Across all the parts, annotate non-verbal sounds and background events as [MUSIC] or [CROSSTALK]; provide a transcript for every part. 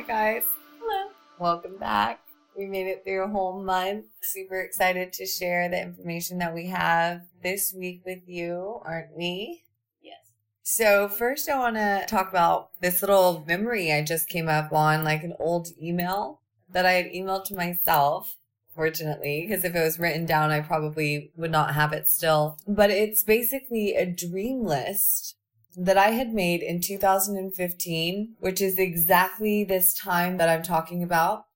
Hi, guys. Hello. Welcome back. We made it through a whole month. Super excited to share the information that we have this week with you, aren't we? Yes. So, first, I want to talk about this little memory I just came up on, like an old email that I had emailed to myself. Fortunately, because if it was written down, I probably would not have it still. But it's basically a dream list that I had made in 2015, which is exactly this time that I'm talking about,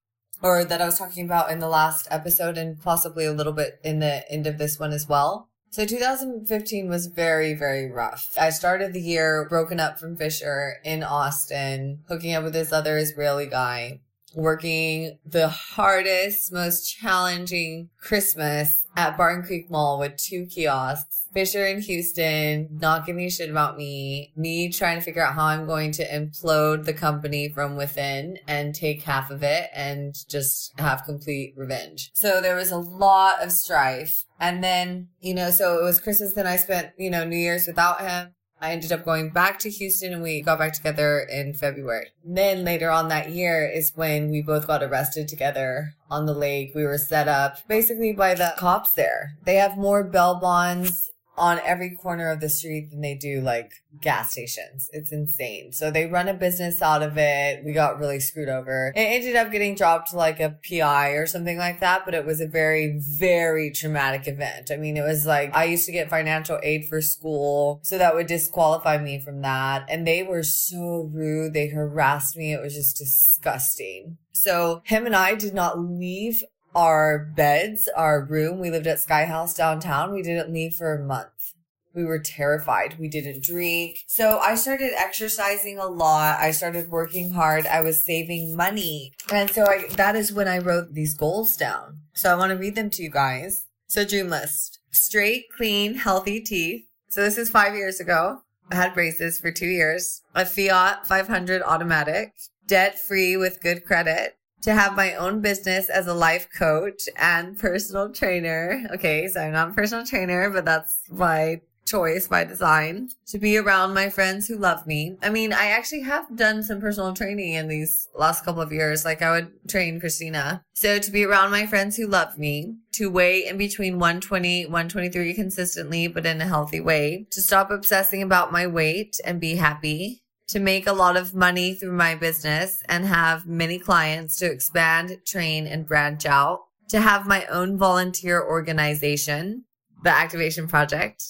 or that I was talking about in the last episode, and possibly a little bit in the end of this one as well. So 2015 was very, very rough. I started the year broken up from Fisher in Austin, hooking up with this other Israeli guy working the hardest, most challenging Christmas at Barton Creek Mall with two kiosks. Fisher in Houston, not giving a shit about me, me trying to figure out how I'm going to implode the company from within and take half of it and just have complete revenge. So there was a lot of strife. And then, you know, so it was Christmas, then I spent, you know, New Year's without him. I ended up going back to Houston and we got back together in February. Then later on that year is when we both got arrested together on the lake. We were set up basically by the cops there. They have more bail bonds on every corner of the street than they do like gas stations. It's insane. So they run a business out of it. We got really screwed over. It ended up getting dropped to like a PI or something like that, but it was a very, very traumatic event. I mean, it was like I used to get financial aid for school, so that would disqualify me from that. And they were so rude. They harassed me. It was just disgusting. So him and I did not leave our beds, our room. We lived at Sky House downtown. We didn't leave for a month. We were terrified. We didn't drink. So I started exercising a lot. I started working hard. I was saving money. And so I, that is when I wrote these goals down. So I want to read them to you guys. So dream list, straight, clean, healthy teeth. So this is five years ago. I had braces for two years, a Fiat 500 automatic, debt free with good credit, to have my own business as a life coach and personal trainer. Okay, so I'm not a personal trainer, but that's my choice by design to be around my friends who love me. I mean, I actually have done some personal training in these last couple of years. Like I would train Christina. So to be around my friends who love me, to weigh in between 120, 123 consistently, but in a healthy way, to stop obsessing about my weight and be happy, to make a lot of money through my business and have many clients to expand, train, and branch out, to have my own volunteer organization, the Activation Project,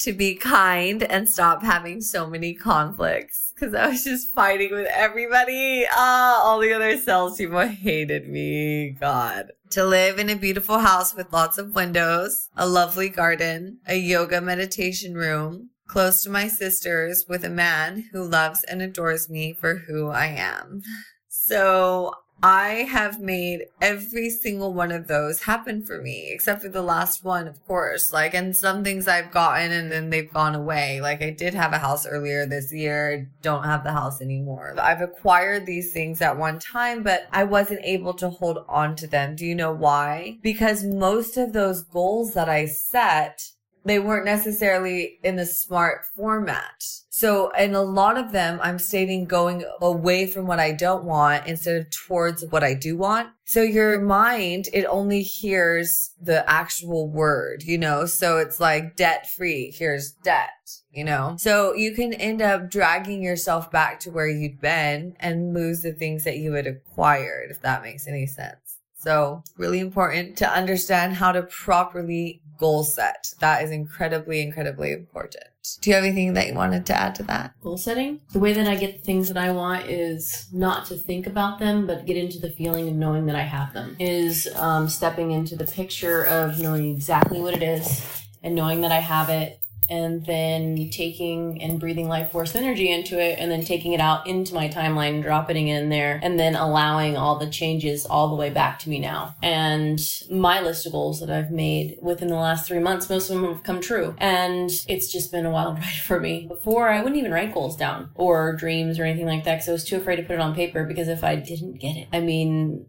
to be kind and stop having so many conflicts because I was just fighting with everybody. Ah, all the other salespeople hated me. God. To live in a beautiful house with lots of windows, a lovely garden, a yoga meditation room, close to my sisters with a man who loves and adores me for who I am. So I have made every single one of those happen for me, except for the last one, of course. Like, and some things I've gotten and then they've gone away. Like, I did have a house earlier this year, don't have the house anymore. I've acquired these things at one time, but I wasn't able to hold on to them. Do you know why? Because most of those goals that I set they weren't necessarily in the smart format. So in a lot of them, I'm stating going away from what I don't want instead of towards what I do want. So your mind, it only hears the actual word, you know? So it's like debt free. Here's debt, you know? So you can end up dragging yourself back to where you'd been and lose the things that you had acquired, if that makes any sense. So really important to understand how to properly goal set. That is incredibly, incredibly important. Do you have anything that you wanted to add to that? Goal setting. The way that I get the things that I want is not to think about them, but get into the feeling of knowing that I have them. Is um, stepping into the picture of knowing exactly what it is and knowing that I have it and then taking and breathing life force energy into it and then taking it out into my timeline dropping it in there and then allowing all the changes all the way back to me now. And my list of goals that i've made within the last three months most of them have come true. And it's just been a wild [LAUGHS] ride for me. Before i wouldn't even write goals down or dreams or anything like that because i was too afraid to put it on paper because if i didn't get it i mean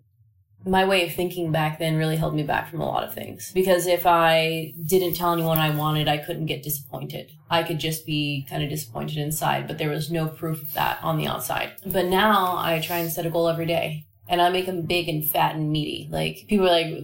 my way of thinking back then really held me back from a lot of things because if I didn't tell anyone I wanted, I couldn't get disappointed. I could just be kind of disappointed inside, but there was no proof of that on the outside. But now I try and set a goal every day and I make them big and fat and meaty. Like people are like,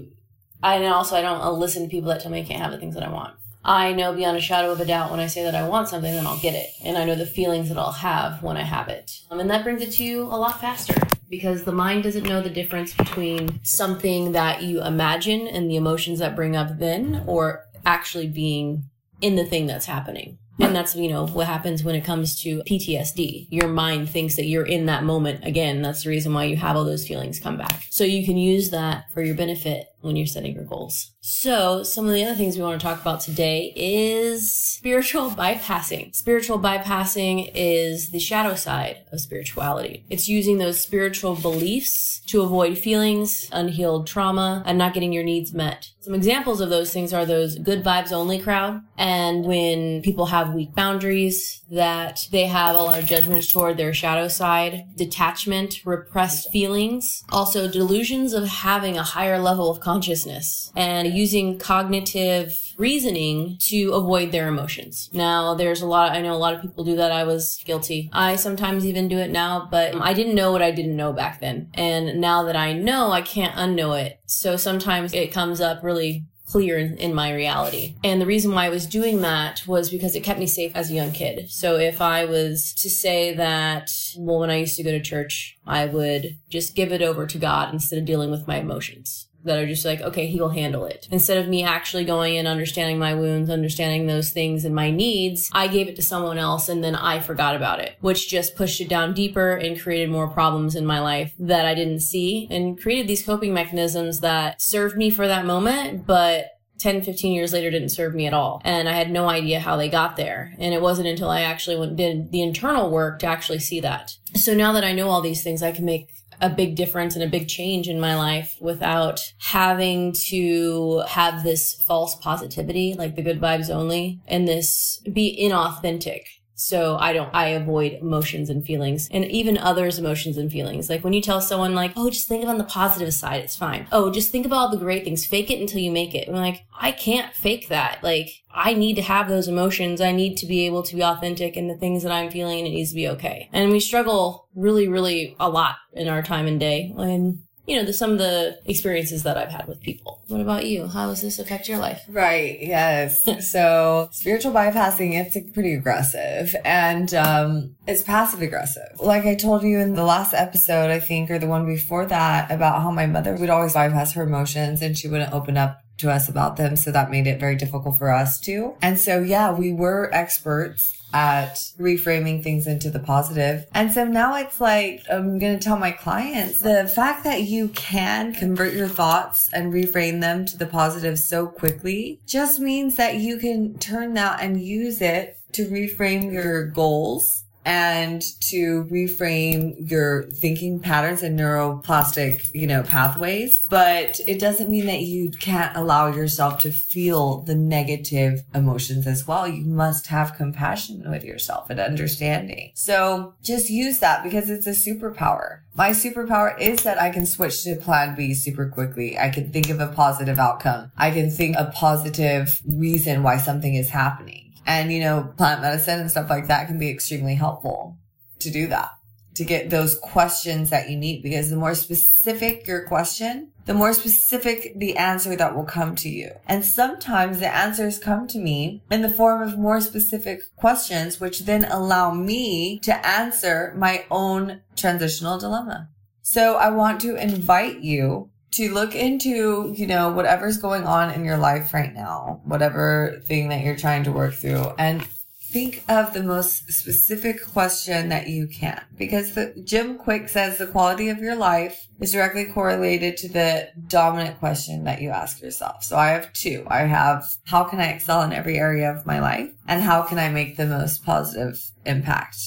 I and also I don't listen to people that tell me I can't have the things that I want. I know beyond a shadow of a doubt when I say that I want something, then I'll get it. And I know the feelings that I'll have when I have it. Um, and that brings it to you a lot faster because the mind doesn't know the difference between something that you imagine and the emotions that bring up then or actually being in the thing that's happening. And that's, you know, what happens when it comes to PTSD. Your mind thinks that you're in that moment again. That's the reason why you have all those feelings come back. So you can use that for your benefit when you're setting your goals. So, some of the other things we want to talk about today is spiritual [LAUGHS] bypassing. Spiritual bypassing is the shadow side of spirituality. It's using those spiritual beliefs to avoid feelings, unhealed trauma, and not getting your needs met. Some examples of those things are those good vibes only crowd. And when people have weak boundaries, that they have a lot of judgments toward their shadow side, detachment, repressed feelings, also delusions of having a higher level of consciousness and using cognitive reasoning to avoid their emotions. Now, there's a lot, I know a lot of people do that. I was guilty. I sometimes even do it now, but I didn't know what I didn't know back then. And now that I know, I can't unknow it. So sometimes it comes up really clear in, my reality. And the reason why I was doing that was because it kept me safe as a young kid. So if I was to say that, well, when I used to go to church, I would just give it over to God instead of dealing with my emotions that are just like, okay, he will handle it. Instead of me actually going and understanding my wounds, understanding those things and my needs, I gave it to someone else and then I forgot about it, which just pushed it down deeper and created more problems in my life that I didn't see and created these coping mechanisms that served me for that moment, but 10, 15 years later didn't serve me at all. And I had no idea how they got there. And it wasn't until I actually went, did the internal work to actually see that. So now that I know all these things, I can make a big difference and a big change in my life without having to have this false positivity, like the good vibes only, and this be inauthentic. So I don't, I avoid emotions and feelings and even others' emotions and feelings. Like when you tell someone like, oh, just think on the positive side, it's fine. Oh, just think about all the great things. Fake it until you make it. I'm like, I can't fake that. Like I need to have those emotions. I need to be able to be authentic in the things that I'm feeling and it needs to be okay. And we struggle really, really a lot in our time and day. And you know, the, some of the experiences that I've had with people. What about you? How does this affect your life? Right. Yes. [LAUGHS] so spiritual bypassing, it's pretty aggressive and, um, it's passive aggressive. Like I told you in the last episode, I think, or the one before that about how my mother would always bypass her emotions and she wouldn't open up to us about them. So that made it very difficult for us too. And so, yeah, we were experts at reframing things into the positive. And so now it's like, I'm going to tell my clients the fact that you can convert your thoughts and reframe them to the positive so quickly just means that you can turn that and use it to reframe your goals and to reframe your thinking patterns and neuroplastic, you know, pathways. But it doesn't mean that you can't allow yourself to feel the negative emotions as well. You must have compassion with yourself and understanding. So just use that because it's a superpower. My superpower is that I can switch to plan B super quickly. I can think of a positive outcome. I can think a positive reason why something is happening. And, you know, plant medicine and stuff like that can be extremely helpful to do that, to get those questions that you need. Because the more specific your question, the more specific the answer that will come to you. And sometimes the answers come to me in the form of more specific questions, which then allow me to answer my own transitional dilemma. So I want to invite you to look into, you know, whatever's going on in your life right now, whatever thing that you're trying to work through and think of the most specific question that you can because the, Jim Kwik says the quality of your life is directly correlated to the dominant question that you ask yourself. So I have two. I have how can I excel in every area of my life and how can I make the most positive impact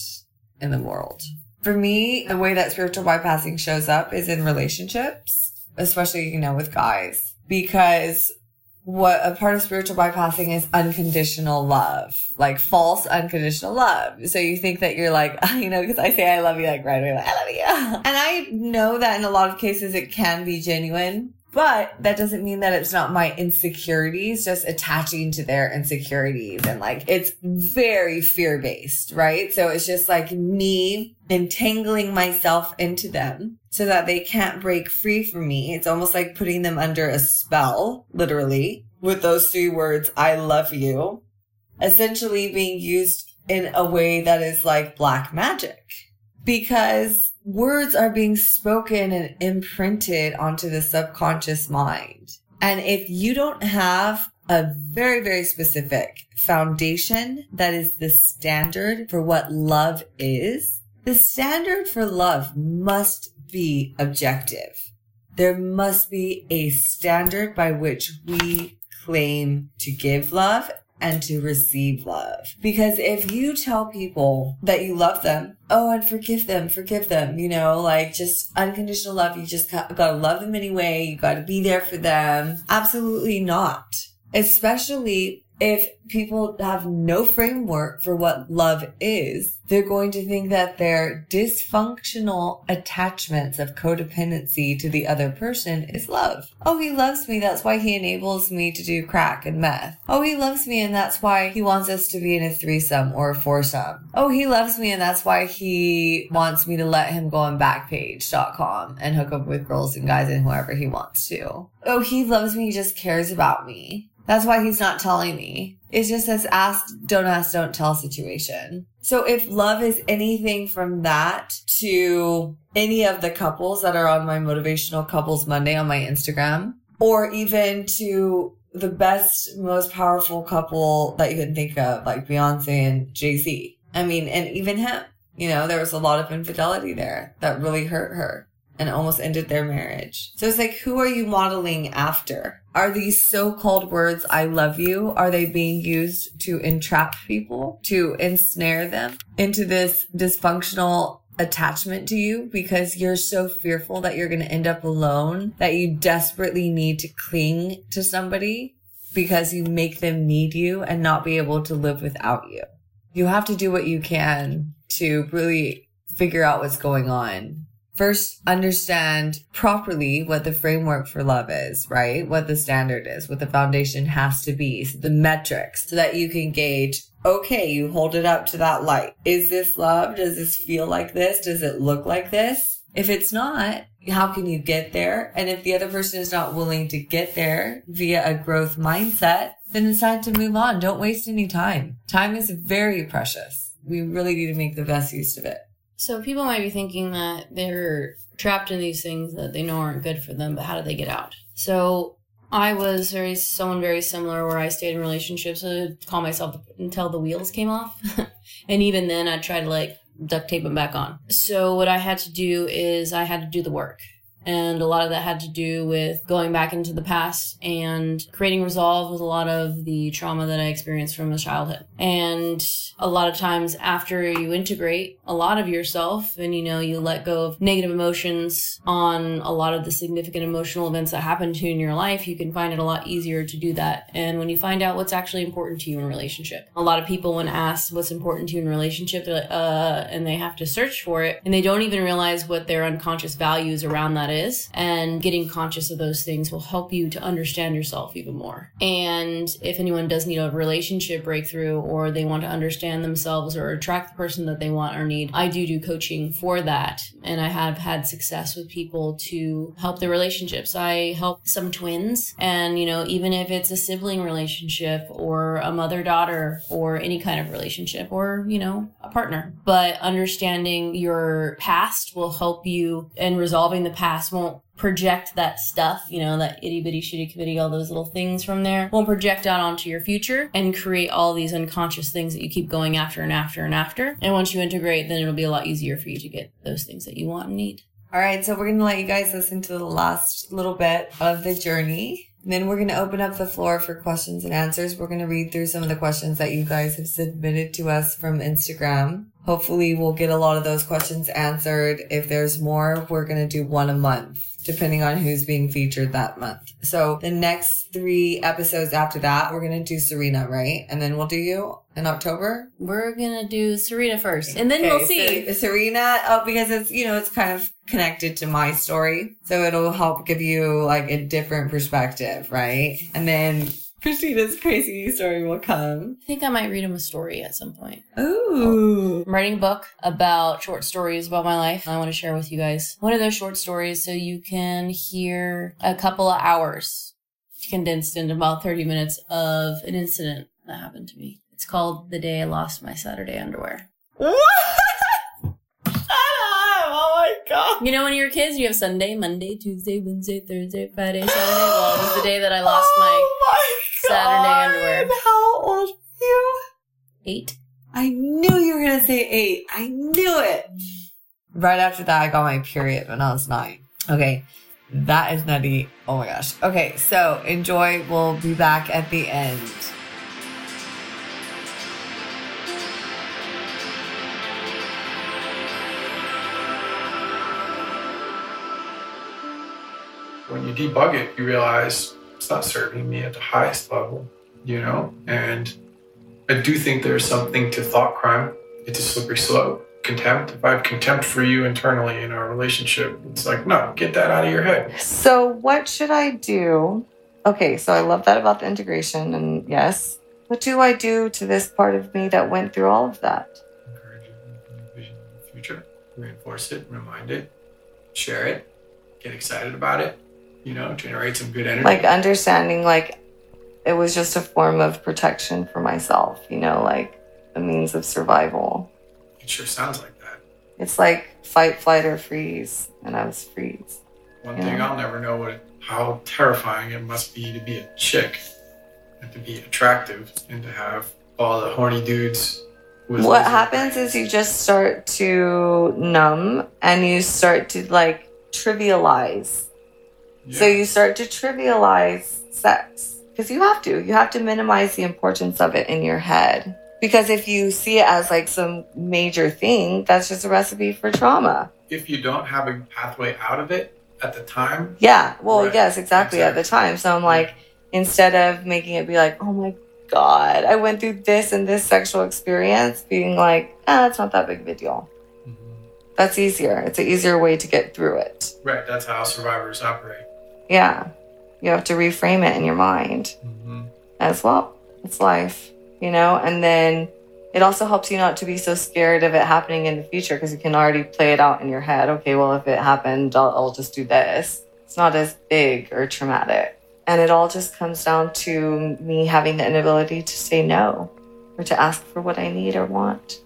in the world? For me, the way that spiritual bypassing shows up is in relationships especially, you know, with guys, because what a part of spiritual bypassing is unconditional love, like false unconditional love. So you think that you're like, [LAUGHS] you know, because I say I love you, like right away, like, I love you. [LAUGHS] And I know that in a lot of cases it can be genuine, but that doesn't mean that it's not my insecurities just attaching to their insecurities. And like, it's very fear based, right? So it's just like me entangling myself into them so that they can't break free from me. It's almost like putting them under a spell, literally, with those three words, I love you, essentially being used in a way that is like black magic because words are being spoken and imprinted onto the subconscious mind. And if you don't have a very, very specific foundation that is the standard for what love is, the standard for love must be objective. There must be a standard by which we claim to give love and to receive love. Because if you tell people that you love them, oh, and forgive them, forgive them, you know, like just unconditional love, you just got, gotta love them anyway, you gotta be there for them. Absolutely not. Especially if people have no framework for what love is, they're going to think that their dysfunctional attachments of codependency to the other person is love. Oh, he loves me. That's why he enables me to do crack and meth. Oh, he loves me and that's why he wants us to be in a threesome or a foursome. Oh, he loves me and that's why he wants me to let him go on backpage.com and hook up with girls and guys and whoever he wants to. Oh, he loves me. He just cares about me. That's why he's not telling me. It's just this ask, don't ask, don't tell situation. So if love is anything from that to any of the couples that are on my motivational couples Monday on my Instagram, or even to the best, most powerful couple that you can think of, like Beyonce and Jay Z. I mean, and even him, you know, there was a lot of infidelity there that really hurt her and almost ended their marriage. So it's like, who are you modeling after? Are these so-called words, I love you, are they being used to entrap people, to ensnare them into this dysfunctional attachment to you because you're so fearful that you're going to end up alone that you desperately need to cling to somebody because you make them need you and not be able to live without you. You have to do what you can to really figure out what's going on first understand properly what the framework for love is, right? What the standard is, what the foundation has to be, so the metrics, so that you can gauge, okay, you hold it up to that light. Is this love? Does this feel like this? Does it look like this? If it's not, how can you get there? And if the other person is not willing to get there via a growth mindset, then decide to move on. Don't waste any time. Time is very precious. We really need to make the best use of it. So people might be thinking that they're trapped in these things that they know aren't good for them, but how do they get out? So I was very someone very similar where I stayed in relationships to call myself until the wheels came off. [LAUGHS] and even then I'd try to like duct tape them back on. So what I had to do is I had to do the work. And a lot of that had to do with going back into the past and creating resolve with a lot of the trauma that I experienced from a childhood. And a lot of times after you integrate a lot of yourself and you know, you let go of negative emotions on a lot of the significant emotional events that happen to you in your life, you can find it a lot easier to do that. And when you find out what's actually important to you in a relationship, a lot of people, when asked what's important to you in a relationship, they're like, uh, and they have to search for it and they don't even realize what their unconscious values around that is. And getting conscious of those things will help you to understand yourself even more. And if anyone does need a relationship breakthrough or they want to understand themselves or attract the person that they want or need, I do do coaching for that. And I have had success with people to help their relationships. I help some twins and, you know, even if it's a sibling relationship or a mother daughter or any kind of relationship or, you know, a partner, but understanding your past will help you and resolving the past won't project that stuff, you know, that itty bitty shitty committee, all those little things from there, won't project out onto your future and create all these unconscious things that you keep going after and after and after. And once you integrate, then it'll be a lot easier for you to get those things that you want and need. All right, so we're going to let you guys listen to the last little bit of the journey. Then we're going to open up the floor for questions and answers. We're going to read through some of the questions that you guys have submitted to us from Instagram. hopefully we'll get a lot of those questions answered. If there's more, we're going to do one a month depending on who's being featured that month. So the next three episodes after that, we're going to do Serena, right? And then we'll do you in October. We're gonna do Serena first, and then we'll see. so Serena, oh, because it's, you know, it's kind of connected to my story. So it'll help give you like a different perspective, right? And then Christina's crazy story will come. I think I might read him a story at some point. Ooh. I'm writing a book about short stories about my life. I want to share with you guys one of those short stories so you can hear a couple of hours condensed into about 30 minutes of an incident that happened to me. It's called The Day I Lost My Saturday Underwear. What? Shut [LAUGHS] up. Oh my god. You know, when you're kids, you have Sunday, Monday, Tuesday, Wednesday, Thursday, Friday, Saturday. Well, it was the day that I lost my oh my Saturday God. underwear. How old are you? eight. I knew you were gonna say eight. I knew it. Right after that, I got my period when I was nine. Okay, that is nutty. Oh my gosh. Okay, so enjoy. We'll be back at the end. when you debug it, you realize it's not serving me at the highest level, you know? And I do think there's something to thought crime. It's a slippery slope. Contempt. If I have contempt for you internally in our relationship, it's like, no, get that out of your head. So, what should I do? Okay, so I love that about the integration, and yes. What do I do to this part of me that went through all of that? Encourage vision of the future, reinforce it, remind it, share it, get excited about it, you know, generate some good energy. Like, understanding, like, it was just a form of protection for myself, you know, like a means of survival. it sure sounds like that. It's like fight, flight, or freeze, and I was freeze. One thing I'll never know what how terrifying it must be to be a chick and to be attractive and to have all the horny dudes. with What happens is you just start to numb and you start to like trivialize. So you start to trivialize sex because you have to. You have to minimize the importance of it in your head. Because if you see it as like some major thing, that's just a recipe for trauma. if you don't have a pathway out of it at the time, Yeah. Well, Right. yes, exactly, at the time. So I'm like, instead of making it be like, oh my God, I went through this and this sexual experience, being like, ah, it's not that big of a deal. That's easier. It's an easier way to get through it. right? That's how survivors operate. Yeah. You have to reframe it in your mind. Mm-hmm. as well. It's life, you know? And then it also helps you not to be so scared of it happening in the future because you can already play it out in your head. Okay, well, if it happened, I'll, I'll just do this. It's not as big or traumatic. And it all just comes down to me having the inability to say no or to ask for what I need or want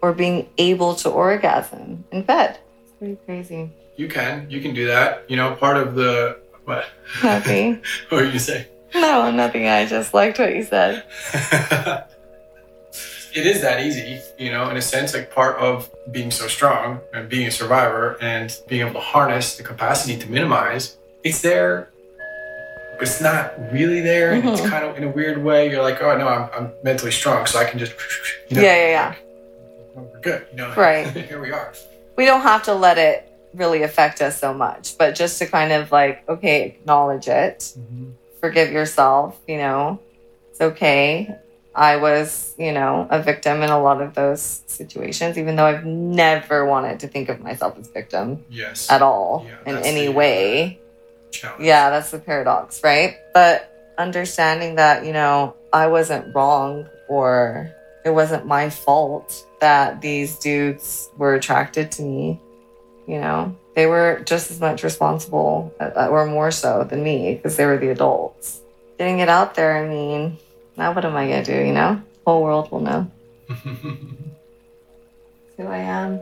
or being able to orgasm in bed. It's pretty crazy. You can, you can do that. You know, part of the what? Nothing. [LAUGHS] what were you say? no, nothing. I just liked what you said. [LAUGHS] it is that easy, you know, in a sense, like part of being so strong and being a survivor and being able to harness the capacity to minimize, it's there, but it's not really there. And it's mm-hmm. kind of in a weird way. You're like, oh no, I'm, I'm mentally strong, so I can just, you know, Yeah, yeah, yeah. like, we're good, you know. Right. [LAUGHS] Here we are. we don't have to let it really affect us so much, but just to kind of like, okay, acknowledge it, mm-hmm. forgive yourself, you know, it's okay. I was, you know, a victim in a lot of those situations, even though I've never wanted to think of myself as victim Yes. at all Yeah, in any the- uh, way. Challenge. Yeah, that's the paradox, right? But understanding that, you know, I wasn't wrong or it wasn't my fault that these dudes were attracted to me, you know, they were just as much responsible uh, or more so than me because they were the adults. Getting it out there, I mean, now what am I going to do, you know? Whole world will know [LAUGHS] who I am.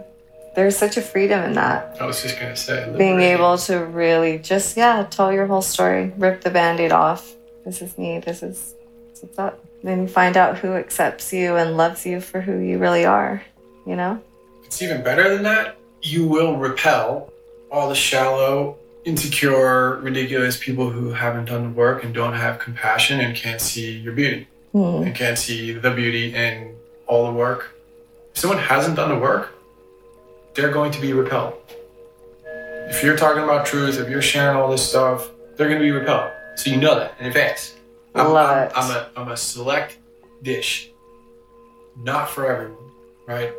There's such a freedom in that I was just gonna say being able to really just yeah tell your whole story rip the band-aid off this is me this is this is what's up then you find out who accepts you and loves you for who you really are you know It's even better than that. You will repel all the shallow, insecure, ridiculous people who haven't done the work and don't have compassion and can't see your beauty Hmm. and can't see the beauty in all the work If someone hasn't done the work, they're going to be repelled. If you're talking about truth, if you're sharing all this stuff, they're going to be repelled. So you know that in advance. I'm, Love I'm, it. I'm a, I'm a select dish, not for everyone, right?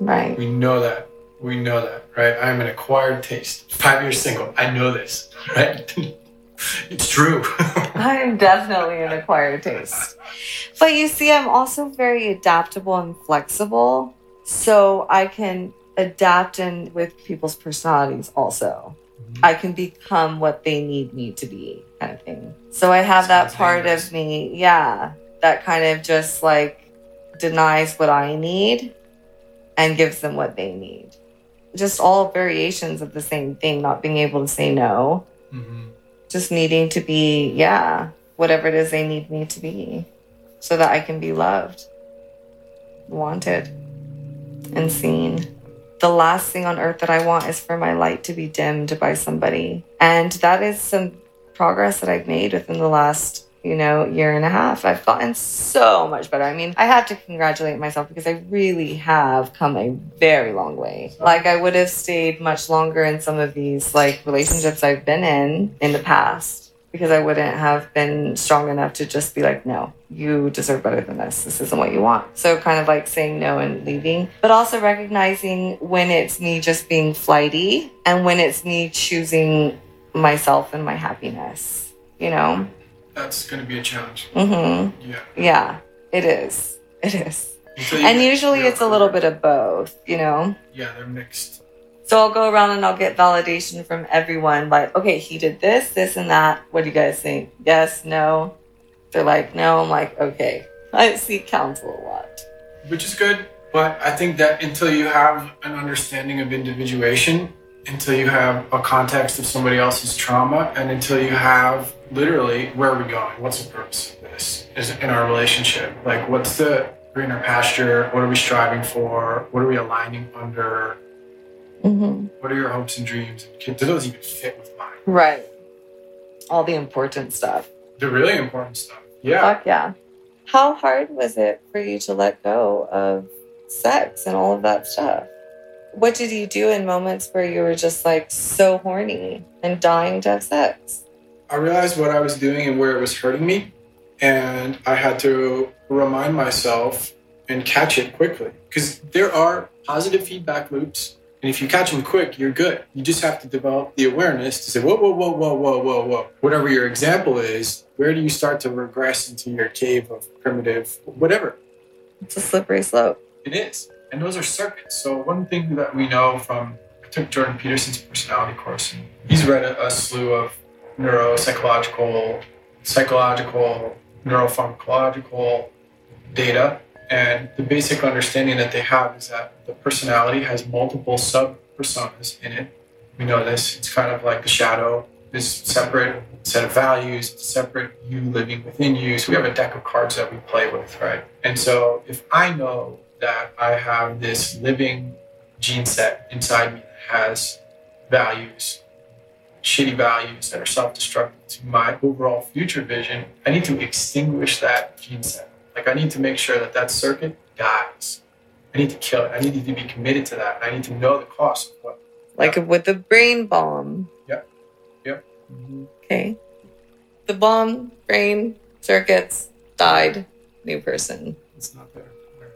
Right. We know that. We know that, right? I'm an acquired taste. Five years single. I know this, right? [LAUGHS] it's true. [LAUGHS] I'm definitely an acquired taste. But you see, I'm also very adaptable and flexible. So I can adapt and with people's personalities also. Mm-hmm. I can become what they need me to be, kind of thing. So I have that part of me, yeah, that kind of just like denies what I need and gives them what they need. Just all variations of the same thing, not being able to say no Mhm. just needing to be, yeah, whatever it is they need me to be so that I can be loved, wanted, and seen. The last thing on earth that I want is for my light to be dimmed by somebody. And that is some progress that I've made within the last, you know, year and a half. I've gotten so much better. I mean, I have to congratulate myself because I really have come a very long way. Like I would have stayed much longer in some of these like relationships I've been in in the past because I wouldn't have been strong enough to just be like, no, you deserve better than this. This isn't what you want. So kind of like saying no and leaving, but also recognizing when it's me just being flighty and when it's me choosing myself and my happiness, you know? That's going to be a challenge. Mm-hmm. Yeah. Yeah, it is. It is. You And get usually it's a little bit of both, you know? Yeah, they're mixed. So I'll go around and I'll get validation from everyone like, okay, he did this, this, and that. What do you guys think? Yes, no? They're like, no. I'm like, okay. [LAUGHS] I seek counsel a lot. which is good. But I think that until you have an understanding of individuation, until you have a context of somebody else's trauma, and until you have literally where are we going? What's the purpose of this? Is in our relationship? Like, what's the greener pasture? What are we striving for? What are we aligning under? Mm-hmm. What are your hopes and dreams? Do those even fit with mine? Right. All the important stuff. The really important stuff. Yeah. Fuck yeah. How hard was it for you to let go of sex and all of that stuff? What did you do in moments where you were just like so horny and dying to have sex? I realized what I was doing and where it was hurting me, and I had to remind myself and catch it quickly because there are positive feedback loops, and if you catch them quick, you're good. You just have to develop the awareness to say, whoa, whoa, whoa, whoa, whoa, whoa, whoa. Whatever your example is, where do you start to regress into your cave of primitive, whatever It's a slippery slope. it is. And those are circuits. So one thing that we know from I took Jordan Peterson's personality course, and he's read a, a slew of neuropsychological, psychological, neuropharmacological data. And the basic understanding that they have is that the personality has multiple sub personas in it. We know this. It's kind of like the shadow, this separate set of values, separate you living within you. So we have a deck of cards that we play with, right? And so if I know that I have this living gene set inside me that has values, shitty values that are self destructive to my overall future vision, I need to extinguish that gene set. Like, I need to make sure that that circuit dies. I need to kill it. I need to be committed to that. I need to know the cost of what. Like with the brain bomb. Yep. Yep. Okay. The bomb, brain, circuits, died, new person. It's not there.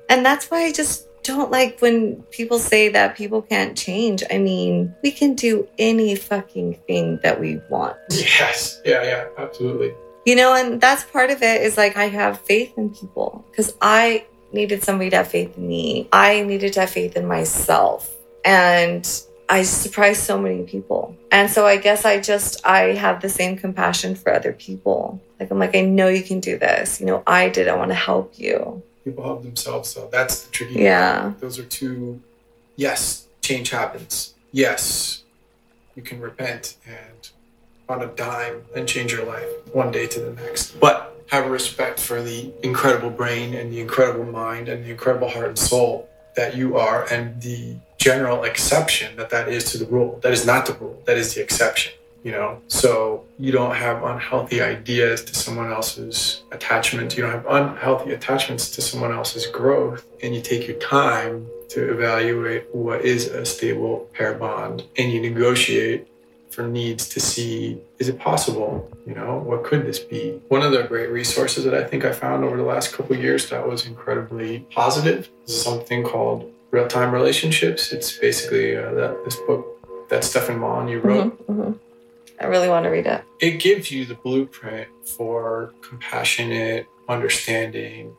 And that's why I just don't like when people say that people can't change. I mean, we can do any fucking thing that we want. Yes. Yeah, yeah, absolutely. You know, and that's part of it is like I have faith in people because I needed somebody to have faith in me. I needed to have faith in myself. And I surprised so many people. And so I guess I just I have the same compassion for other people. Like I'm like, I know you can do this. You know, I did. I want to help you. People help themselves, so that's the tricky Yeah. those are two yes change happens. Yes you can repent and on a dime and change your life one day to the next. But have respect for the incredible brain and the incredible mind and the incredible heart and soul that you are and the general exception that that is to the rule. That is not the rule. That is the exception you know? So you don't have unhealthy ideas to someone else's attachment. You don't have unhealthy attachments to someone else's growth. And you take your time to evaluate what is a stable pair bond. And you negotiate for needs to see is it possible? You know what could this be? One of the great resources that i think i found over the last couple years that was incredibly positive is something called real-time relationships. It's basically uh, that this book that Stefan Molyneux wrote. Mhm, mhm. I really want to read it. it gives you the blueprint for compassionate understanding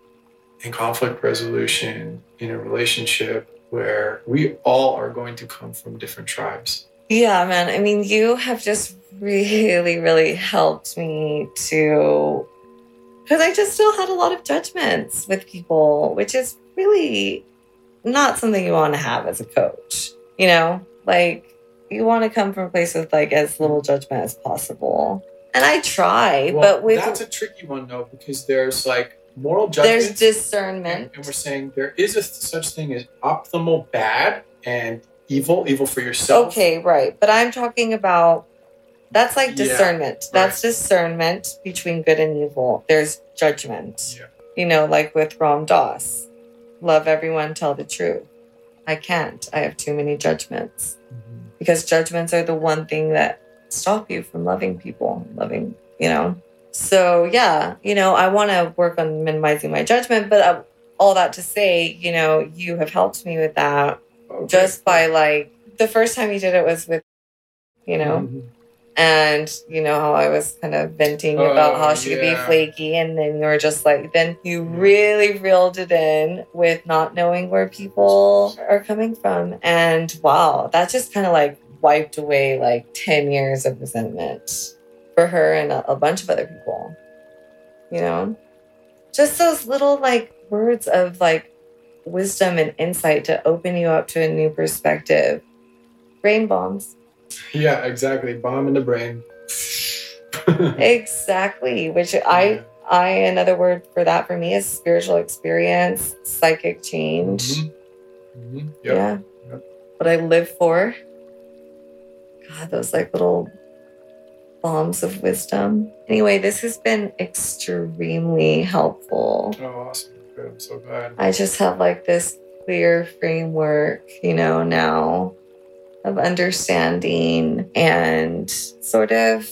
and conflict resolution in a relationship where we all are going to come from different tribes Yeah, man. I mean, you have just really, really helped me to. Because I just still had a lot of judgments with people, which is really not something you want to have as a coach. You know, like you want to come from a place with like as little judgment as possible. And I try, Well, but with that's a tricky one though because there's like moral judgment. there's discernment. and we're saying there is a such thing as optimal bad and evil evil for yourself Okay, right. But I'm talking about that's like Yeah, discernment. That's discernment between good and evil. There's judgment. Yeah. You know, like with Ram Dass. Love everyone, tell the truth. I can't. I have too many judgments. Mhm. Because judgments are the one thing that stop you from loving people, loving, you know. So, yeah, you know, I want to work on minimizing my judgment, but uh, all that to say, you know, you have helped me with that Okay. just by like the first time you did it was with you know Mhm. And you know how i was kind of venting Oh, about how she could be oh, flaky and then you were just like then you mm. really reeled it in with not knowing where people are coming from. And wow that just kind of like wiped away like 10 years of resentment for her and a, a bunch of other people you know? Just those little like words of like wisdom and insight to open you up to a new perspective. Brain bombs yeah exactly. Bomb in the brain. [LAUGHS] Exactly which i i another word for that for me is spiritual experience psychic change. Mhm. Mhm. Yep. yeah. Yep. what i live for. God those like little bombs of wisdom. Anyway this has been extremely helpful. Oh awesome. Good. I'm so glad. I just have like this clear framework, you know, now of understanding and sort of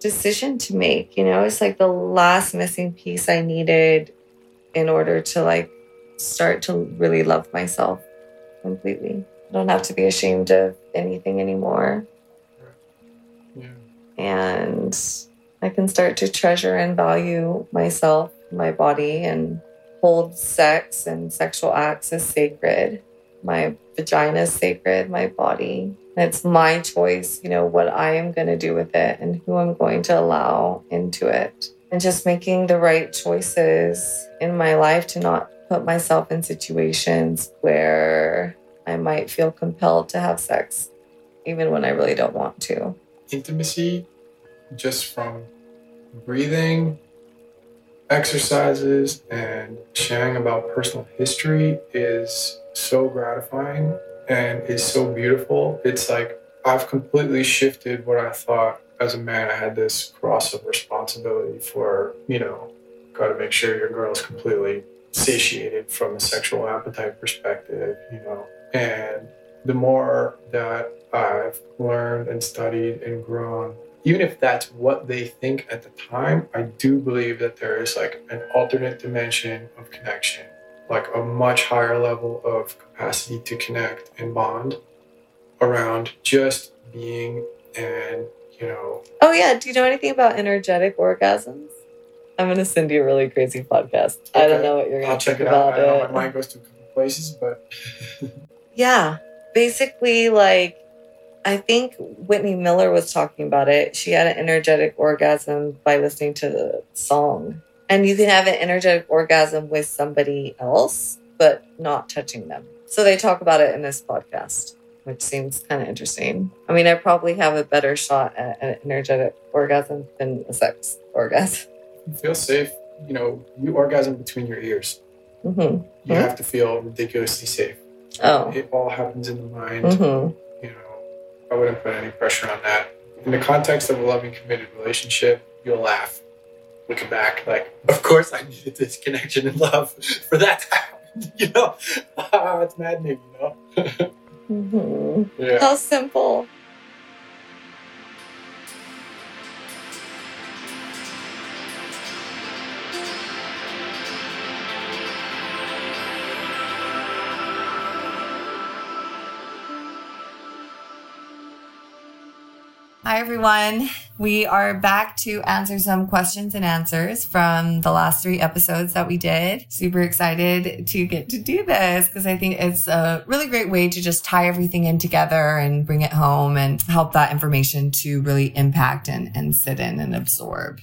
decision to make. You know, it's like the last missing piece I needed in order to like start to really love myself completely. I don't have to be ashamed of anything anymore. yeah And I can start to treasure and value myself, my body, and hold sex and sexual acts as sacred. My vagina is sacred, my body. It's my choice, you know, what I am going to do with it and who I'm going to allow into it. And just making the right choices in my life to not put myself in situations where I might feel compelled to have sex, even when I really don't want to. intimacy just from breathing exercises and sharing about personal history is so gratifying and is so beautiful. It's like i've completely shifted what i thought as a man. I had this cross of responsibility for you know got to make sure your girl is completely satiated from a sexual appetite perspective you know. And the more that I've learned and studied and grown, even if that's what they think at the time, I do believe that there is like an alternate dimension of connection, like a much higher level of capacity to connect and bond around just being and, you know, Oh yeah, do you know anything about energetic orgasms? I'm gonna send you a really crazy podcast. I don't know what you're gonna I'll check think it out. about I know it. my mind goes to a couple places, but [LAUGHS] Yeah, basically, like I think Whitney Miller was talking about it. She had an energetic orgasm by listening to the song, and you can have an energetic orgasm with somebody else, but not touching them. So they talk about it in this podcast, which seems kind of interesting. I mean, I probably have a better shot at an energetic orgasm than a sex orgasm. [LAUGHS] feel safe. You know, you orgasm between your ears. hmm You Mhm. have to feel ridiculously safe. Oh. It all happens in the mind. hmm you know, I wouldn't put any pressure on that. in the context of a loving, committed relationship, you'll laugh looking back, like, of course I needed this connection and love for that to happen. [LAUGHS] You know, [LAUGHS] ah, it's maddening. You know. [LAUGHS] Mm-hmm. yeah. How simple. Hi, everyone. We are back to answer some questions and answers from the last three episodes that we did. Super excited to get to do this because I think it's a really great way to just tie everything in together and bring it home and help that information to really impact and, and sit in and absorb.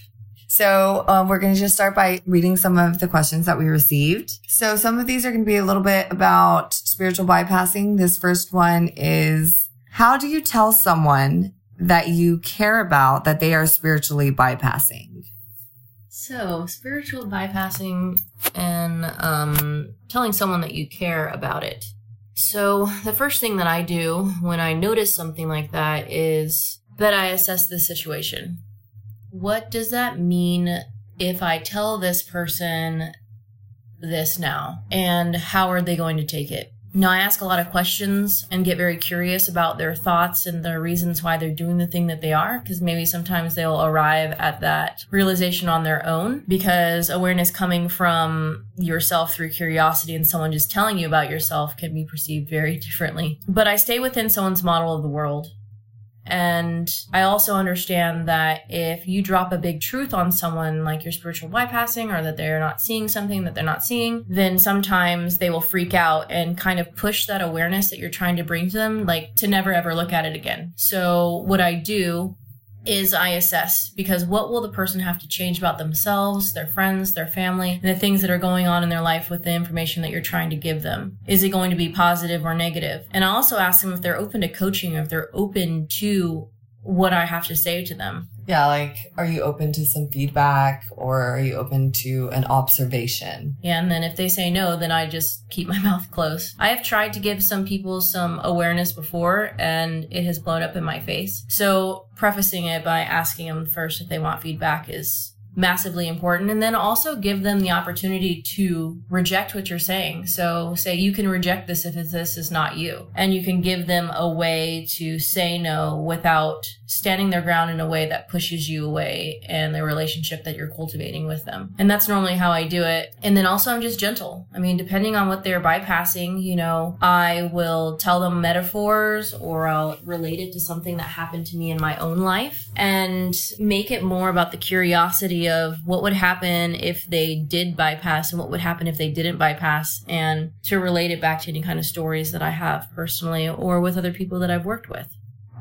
So um, we're going to just start by reading some of the questions that we received. So some of these are going to be a little bit about spiritual bypassing. This first one is, how do you tell someone that you care about that they are spiritually bypassing? So, spiritual bypassing and um, telling someone that you care about it. So, the first thing that I do when I notice something like that is that I assess the situation. What does that mean if I tell this person this now? And how are they going to take it? No, I ask a lot of questions and get very curious about their thoughts and the reasons why they're doing the thing that they are. Because maybe sometimes they'll arrive at that realization on their own because awareness coming from yourself through curiosity and someone just telling you about yourself can be perceived very differently. But I stay within someone's model of the world and I also understand that if you drop a big truth on someone, like you're spiritual bypassing or that they're not seeing something that they're not seeing, then sometimes they will freak out and kind of push that awareness that you're trying to bring to them, like to never ever look at it again. So what I do is I assess because what will the person have to change about themselves, their friends, their family, and the things that are going on in their life with the information that you're trying to give them? Is it going to be positive or negative? And I also ask them if they're open to coaching, if they're open to what I have to say to them. Yeah, like, are you open to some feedback or are you open to an observation? Yeah, and then if they say no, then I just keep [LAUGHS] my mouth closed. I have tried to give some people some awareness before and it has blown up in my face. So, prefacing it by asking them first if they want feedback is massively important and then also give them the opportunity to reject what you're saying. So say you can reject this if this is not you and you can give them a way to say no without standing their ground in a way that pushes you away and the relationship that you're cultivating with them. And that's normally how i do it. And then also i'm just gentle. I mean depending on what they're bypassing you know i will tell them metaphors or i'll relate it to something that happened to me in my own life and make it more about the curiosity of what would happen if they did bypass and what would happen if they didn't bypass and to relate it back to any kind of stories that I have personally or with other people that I've worked with.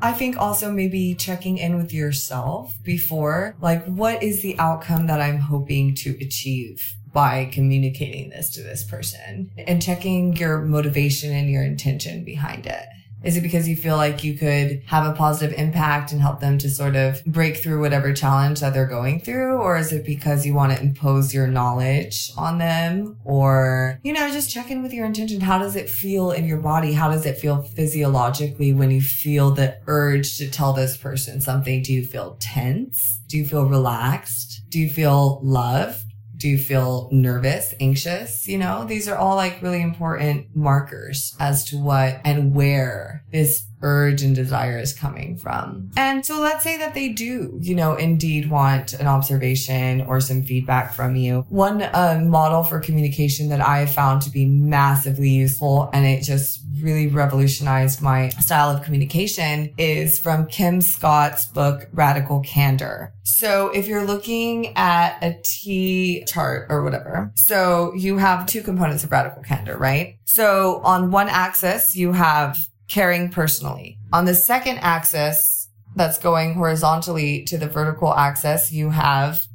I think also maybe checking in with yourself before, like, what is the outcome that I'm hoping to achieve? By communicating this to this person and checking your motivation and your intention behind it. Is it because you feel like you could have a positive impact and help them to sort of break through whatever challenge that they're going through? Or is it because you want to impose your knowledge on them? Or, you know, just check in with your intention. How does it feel in your body? How does it feel physiologically when you feel the urge to tell this person something? Do you feel tense? Do you feel relaxed? Do you feel loved? Do you feel nervous, anxious? You know, these are all like really important markers as to what and where this urge and desire is coming from. And so let's say that they do, you know, indeed want an observation or some feedback from you. One uh, model for communication that I have found to be massively useful and it just really revolutionized my style of communication is from Kim Scott's book, Radical Candor. So if you're looking at a T chart or whatever, so you have two components of radical candor, right? So on one axis, you have caring personally. On the second axis, that's going horizontally to the vertical axis, you have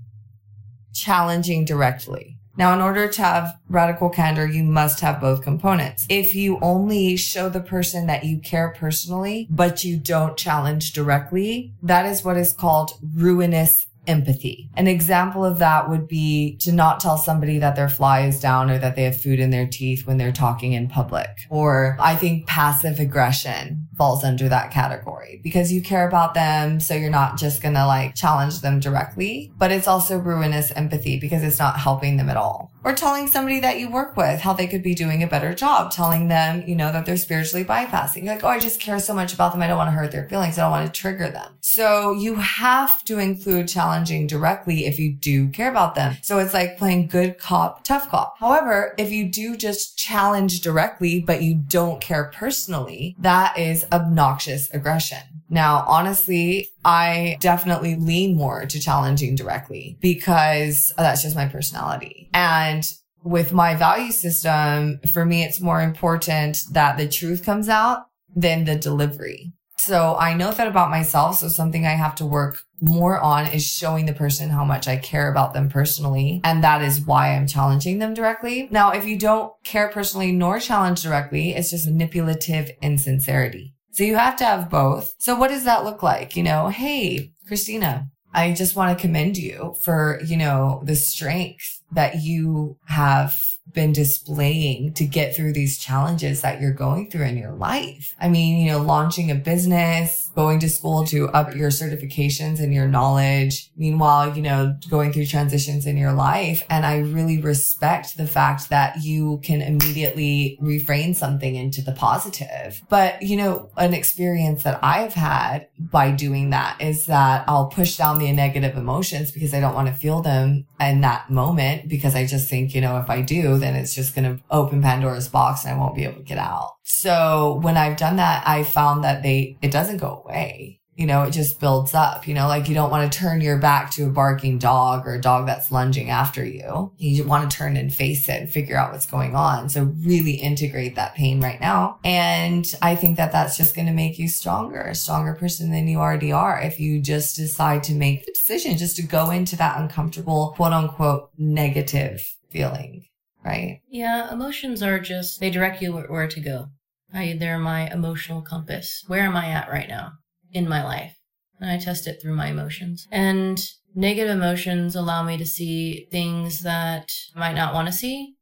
challenging directly. Now, in order to have radical candor, you must have both components. If you only show the person that you care personally, but you don't challenge directly, that is what is called ruinous empathy. An example of that would be to not tell somebody that their fly is down or that they have food in their teeth when they're talking in public. Or I think passive aggression falls under that category because you care about them. So you're not just going to like challenge them directly, but it's also ruinous empathy because it's not helping them at all. Or telling somebody that you work with how they could be doing a better job, telling them, you know, that they're spiritually bypassing. You're like, oh, I just care so much about them. I don't want to hurt their feelings. I don't want to trigger them. So you have to include challenging directly if you do care about them. So it's like playing good cop, tough cop. However, if you do just challenge directly, but you don't care personally, that is obnoxious aggression. Now, honestly, I definitely lean more to challenging directly because oh, that's just my personality. And with my value system, for me, it's more important that the truth comes out than the delivery. So I know that about myself. So something I have to work more on is showing the person how much I care about them personally. And that is why I'm challenging them directly. Now, if you don't care personally nor challenge directly, it's just manipulative insincerity. So you have to have both. So what does that look like? You know, hey, Christina, I just want to commend you for, you know, the strength that you have been displaying to get through these challenges that you're going through in your life. I mean, you know, launching a business, going to school to up your certifications and your knowledge. Meanwhile, you know, going through transitions in your life. And I really respect the fact that you can immediately reframe something into the positive. But, you know, an experience that I've had by doing that is that I'll push down the negative emotions because I don't want to feel them in that moment because I just think, you know, if I do, then it's just going to open Pandora's box and I won't be able to get out. So when I've done that, I found that they, it doesn't go away. You know, it just builds up, you know, like you don't want to turn your back to a barking dog or a dog that's lunging after you. You want to turn and face it and figure out what's going on. So really integrate that pain right now. And I think that that's just going to make you stronger, a stronger person than you already are. If you just decide to make the decision just to go into that uncomfortable, quote unquote, negative feeling right? Yeah, emotions are just, they direct you where, to go. I, they're my emotional compass. Where am I at right now in my life? And I test it through my emotions. And negative emotions allow me to see things that I might not want to see,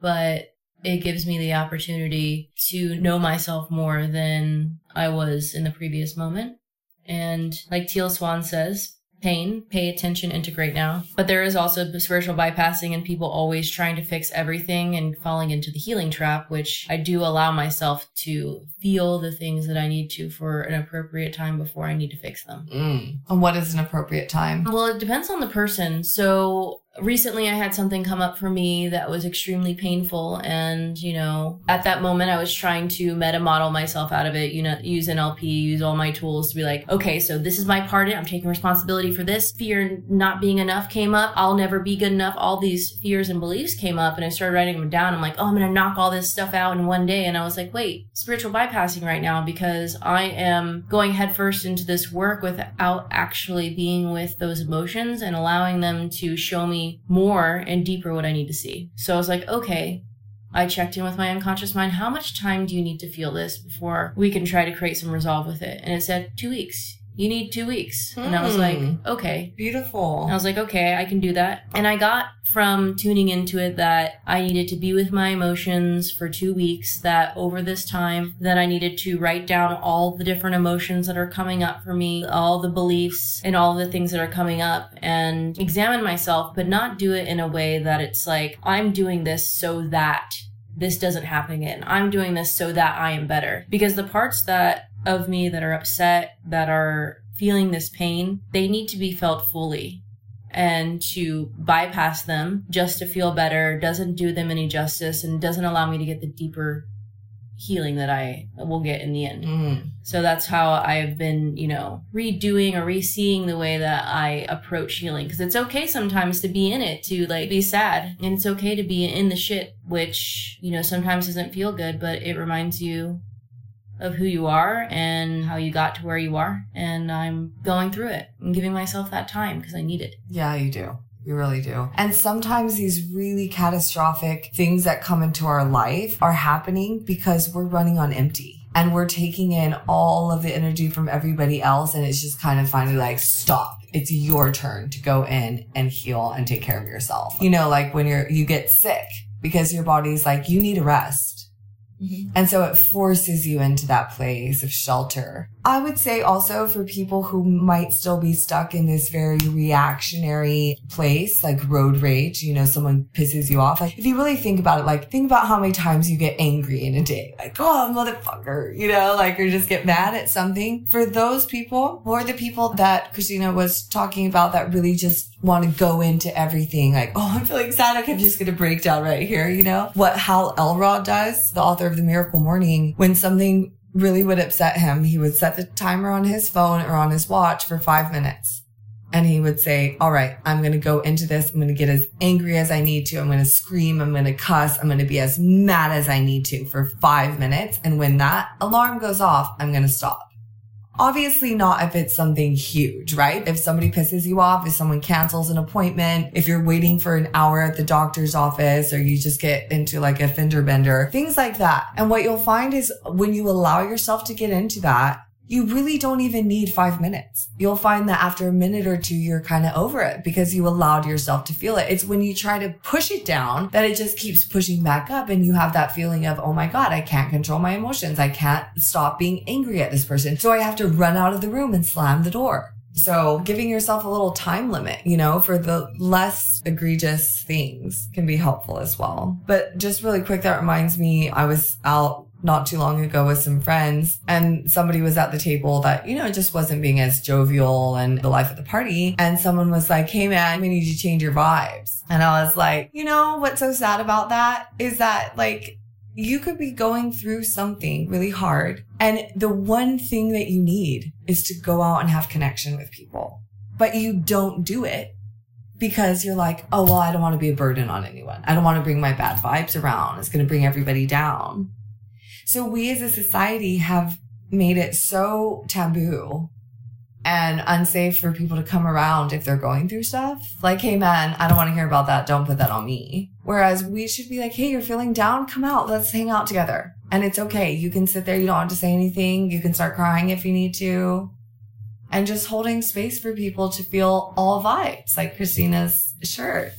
but it gives me the opportunity to know myself more than I was in the previous moment. And like Teal Swan says, pain, pay attention, integrate now. But there is also spiritual bypassing and people always trying to fix everything and falling into the healing trap, which I do allow myself to feel the things that I need to for an appropriate time before I need to fix them. Mm. And what is an appropriate time? Well, it depends on the person. So recently I had something come up for me that was extremely painful. And, you know, at that moment, I was trying to meta model myself out of it, you know, use NLP, use all my tools to be like, okay, so this is my part in. I'm taking responsibility for this. Fear not being enough came up. I'll never be good enough. All these fears and beliefs came up and I started writing them down. I'm like, oh, I'm going to knock all this stuff out in one day. And I was like, wait, spiritual bypassing right now because I am going headfirst into this work without actually being with those emotions and allowing them to show me more and deeper what I need to see. So I was like, okay, I checked in with my unconscious mind. How much time do you need to feel this before we can try to create some resolve with it? And it said two weeks you need two weeks. And I was like, Hmm. okay. Beautiful. I was like, okay, I can do that. And I got from tuning into it that I needed to be with my emotions for two weeks, that over this time, that I needed to write down all the different emotions that are coming up for me, all the beliefs and all the things that are coming up and examine myself, but not do it in a way that it's like, I'm doing this so that this doesn't happen again. I'm doing this so that I am better. Because the parts that of me that are upset, that are feeling this pain, they need to be felt fully. And to bypass them just to feel better doesn't do them any justice and doesn't allow me to get the deeper healing that I will get in the end. Mm. So that's how I've been, you know, redoing or re-seeing the way that I approach healing. Because it's okay sometimes to be in it, to like be sad, and it's okay to be in the shit, which you know sometimes doesn't feel good, but it reminds you of who you are and how you got to where you are. And I'm going through it and giving myself that time because I need it. Yeah, you do. You really do. And sometimes these really catastrophic things that come into our life are happening because we're running on empty and we're taking in all of the energy from everybody else. And it's just kind of finally like, stop. It's your turn to go in and heal and take care of yourself. You know, like when you're, you get sick because your body's like, you need a rest. Mm-hmm. And so it forces you into that place of shelter. I would say also for people who might still be stuck in this very reactionary place, like road rage, you know, someone pisses you off. Like, if you really think about it, like, think about how many times you get angry in a day. Like, oh, motherfucker, you know, like, or just get mad at something. For those people, or the people that Christina was talking about that really just want to go into everything like, oh, I'm feeling sad. I'm just going to break down right here. You know what Hal Elrod does, the author of the Miracle Morning, when something really would upset him, he would set the timer on his phone or on his watch for five minutes. And he would say, all right, I'm going to go into this. I'm going to get as angry as I need to. I'm going to scream. I'm going to cuss. I'm going to be as mad as I need to for five minutes. And when that alarm goes off, I'm going to stop. Obviously not if it's something huge, right? If somebody pisses you off, if someone cancels an appointment, if you're waiting for an hour at the doctor's office or you just get into like a fender bender, things like that. And what you'll find is when you allow yourself to get into that, you really don't even need five minutes. You'll find that after a minute or two, you're kind of over it because you allowed yourself to feel it. It's when you try to push it down that it just keeps pushing back up and you have that feeling of, oh my God, I can't control my emotions. I can't stop being angry at this person. So I have to run out of the room and slam the door. So giving yourself a little time limit, you know, for the less egregious things can be helpful as well. But just really quick, that reminds me, I was out not too long ago with some friends and somebody was at the table that, you know, just wasn't being as jovial and the life of the party. And someone was like, Hey man, we need to change your vibes. And I was like, you know, what's so sad about that is that like, you could be going through something really hard. And the one thing that you need is to go out and have connection with people, but you don't do it because you're like, oh, well, I don't want to be a burden on anyone. I don't want to bring my bad vibes around. It's going to bring everybody down. So we as a society have made it so taboo and unsafe for people to come around if they're going through stuff. Like, hey man, I don't want to hear about that. Don't put that on me. Whereas we should be like, hey, you're feeling down? Come out. Let's hang out together. And it's okay. You can sit there. You don't have to say anything. You can start crying if you need to. And just holding space for people to feel all vibes, like Christina's shirt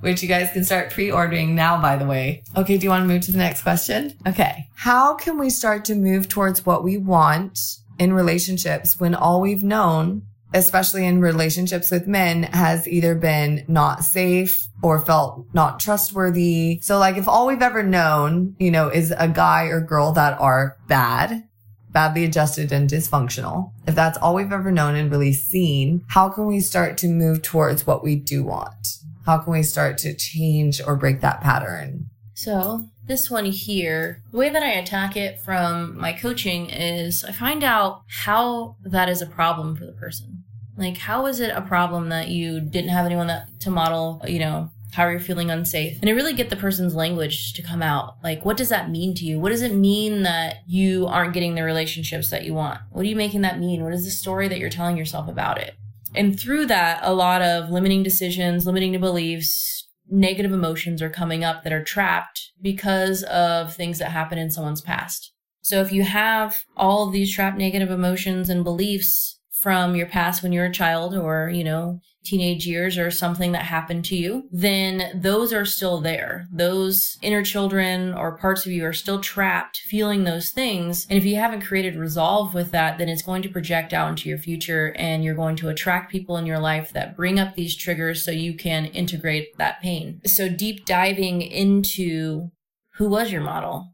which you guys can start pre-ordering now, by the way. Okay. Do you want to move to the next question? Okay. How can we start to move towards what we want in relationships when all we've known, especially in relationships with men, has either been not safe or felt not trustworthy? So like if all we've ever known, you know, is a guy or girl that are bad, badly adjusted and dysfunctional, if that's all we've ever known and really seen, how can we start to move towards what we do want? How can we start to change or break that pattern? So, this one here, the way that I attack it from my coaching is I find out how that is a problem for the person. Like, how is it a problem that you didn't have anyone that to model, you know, how you're feeling unsafe? And I really get the person's language to come out. Like, what does that mean to you? What does it mean that you aren't getting the relationships that you want? What are you making that mean? What is the story that you're telling yourself about it? And through that, a lot of limiting decisions, limiting beliefs, negative emotions are coming up that are trapped because of things that happen in someone's past. So if you have all of these trapped negative emotions and beliefs from your past when you're a child or, you know, teenage years or something that happened to you, then those are still there. Those inner children or parts of you are still trapped feeling those things. And if you haven't created resolve with that, then it's going to project out into your future and you're going to attract people in your life that bring up these triggers so you can integrate that pain. So deep diving into who was your model?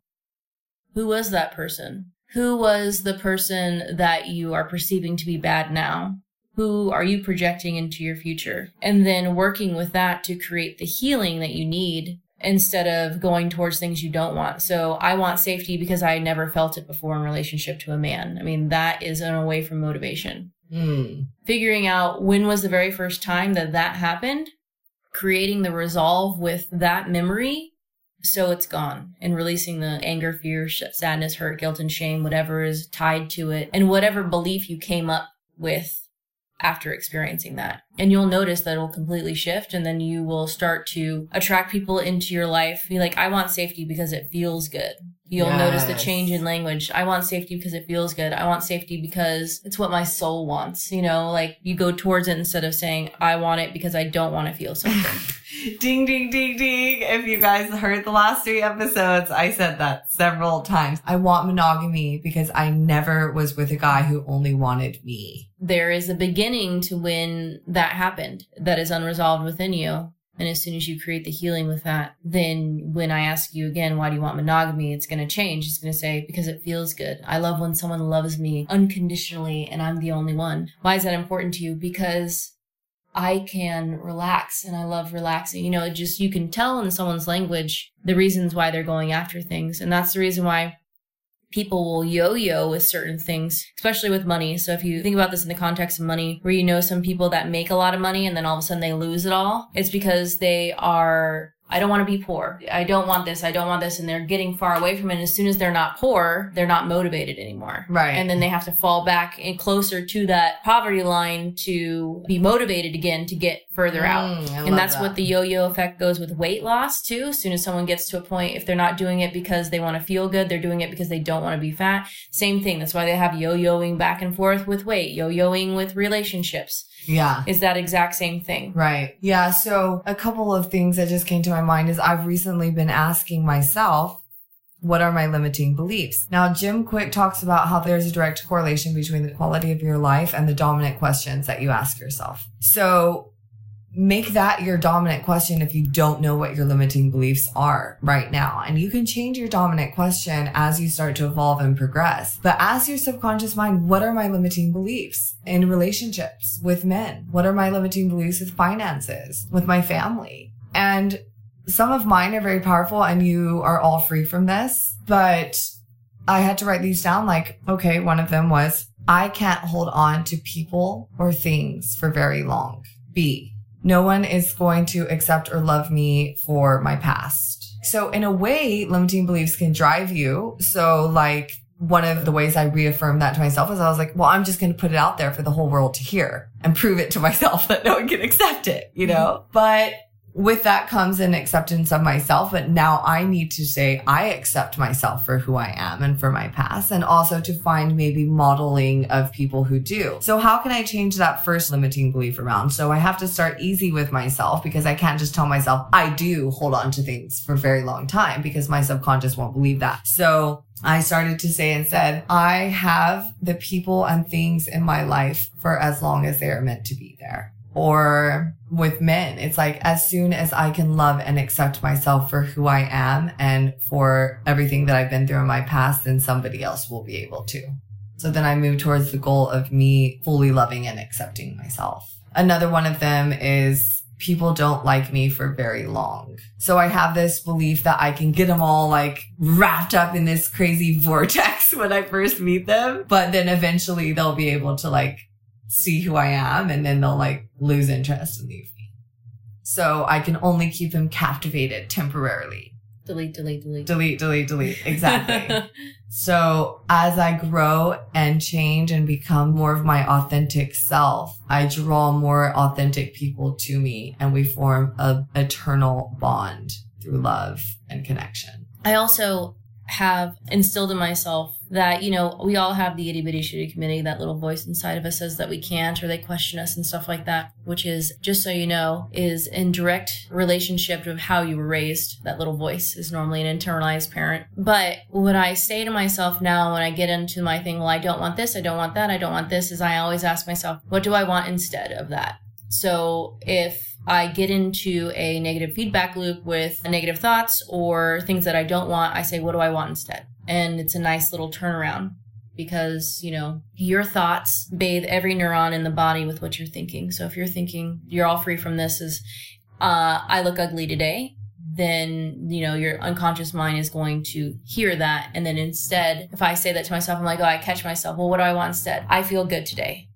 Who was that person? Who was the person that you are perceiving to be bad now? who are you projecting into your future? And then working with that to create the healing that you need instead of going towards things you don't want. So I want safety because I never felt it before in relationship to a man. I mean, that is an away from motivation. Mm. Figuring out when was the very first time that that happened, creating the resolve with that memory so it's gone and releasing the anger, fear, sadness, hurt, guilt, and shame, whatever is tied to it, and whatever belief you came up with after experiencing that. And you'll notice that it'll completely shift and then you will start to attract people into your life. Be like, I want safety because it feels good. You'll yes. notice the change in language. I want safety because it feels good. I want safety because it's what my soul wants. You know, like you go towards it instead of saying, I want it because I don't want to feel something. [LAUGHS] Ding, ding, ding, ding. If you guys heard the last three episodes, I said that several times. I want monogamy because I never was with a guy who only wanted me. There is a beginning to when that happened that is unresolved within you. And as soon as you create the healing with that, then when I ask you again, why do you want monogamy? It's going to change. It's going to say, because it feels good. I love when someone loves me unconditionally and I'm the only one. Why is that important to you? Because I can relax and I love relaxing. You know, just you can tell in someone's language the reasons why they're going after things. And that's the reason why people will yo-yo with certain things, especially with money. So if you think about this in the context of money, where you know some people that make a lot of money and then all of a sudden they lose it all, it's because they are I don't want to be poor. I don't want this. I don't want this. And they're getting far away from it. And as soon as they're not poor, they're not motivated anymore. Right. And then they have to fall back and closer to that poverty line to be motivated again to get further out. Mm, And that's that. what the yo-yo effect goes with weight loss too. As soon as someone gets to a point, if they're not doing it because they want to feel good, they're doing it because they don't want to be fat. Same thing. That's why they have yo-yoing back and forth with weight, yo-yoing with relationships. Yeah. Is that exact same thing? Right. Yeah. So a couple of things that just came to my mind is I've recently been asking myself, what are my limiting beliefs? Now, Jim Kwik talks about how there's a direct correlation between the quality of your life and the dominant questions that you ask yourself. So make that your dominant question if you don't know what your limiting beliefs are right now. And you can change your dominant question as you start to evolve and progress. But ask your subconscious mind, what are my limiting beliefs in relationships with men? What are my limiting beliefs with finances, with my family? And some of mine are very powerful and you are all free from this, but I had to write these down. Like, okay, one of them was, I can't hold on to people or things for very long. B, no one is going to accept or love me for my past. So in a way, limiting beliefs can drive you. So like one of the ways I reaffirmed that to myself is I was like, well, I'm just going to put it out there for the whole world to hear and prove it to [LAUGHS] myself that no one can accept it, you know? Mm-hmm. But with that comes an acceptance of myself. But now I need to say, I accept myself for who I am and for my past, and also to find maybe modeling of people who do. So, how can I change that first limiting belief around? So, I have to start easy with myself because I can't just tell myself, I do hold on to things for a very long time because my subconscious won't believe that. So, I started to say and said, I have the people and things in my life for as long as they are meant to be there or with men, it's like as soon as I can love and accept myself for who I am and for everything that I've been through in my past, then somebody else will be able to. So then I move towards the goal of me fully loving and accepting myself. Another one of them is people don't like me for very long. So I have this belief that I can get them all like wrapped up in this crazy [LAUGHS] vortex when I first meet them, but then eventually they'll be able to like see who I am and then they'll like lose interest and leave me. So I can only keep them captivated temporarily. Delete, delete, delete. Delete, delete, delete. Exactly. [LAUGHS] so as I grow and change and become more of my authentic self, I draw more authentic people to me and we form a eternal bond through love and connection. I also have instilled in myself that, you know, we all have the itty bitty shitty committee, that little voice inside of us says that we can't or they question us and stuff like that, which is, just so you know, is in direct relationship with how you were raised. That little voice is normally an internalized parent. But what I say to myself now when I get into my thing, well, I don't want this, I don't want that, I don't want this, is I always ask myself, what do I want instead of that? So if I get into a negative feedback loop with negative thoughts or things that I don't want, I say, what do I want instead? And it's a nice little turnaround because, you know, your thoughts bathe every neuron in the body with what you're thinking. So if you're thinking you're all free from this is, uh, I look ugly today, then, you know, your unconscious mind is going to hear that. And then instead, if I say that to myself, I'm like, oh, I catch myself. Well, what do I want instead? I feel good today.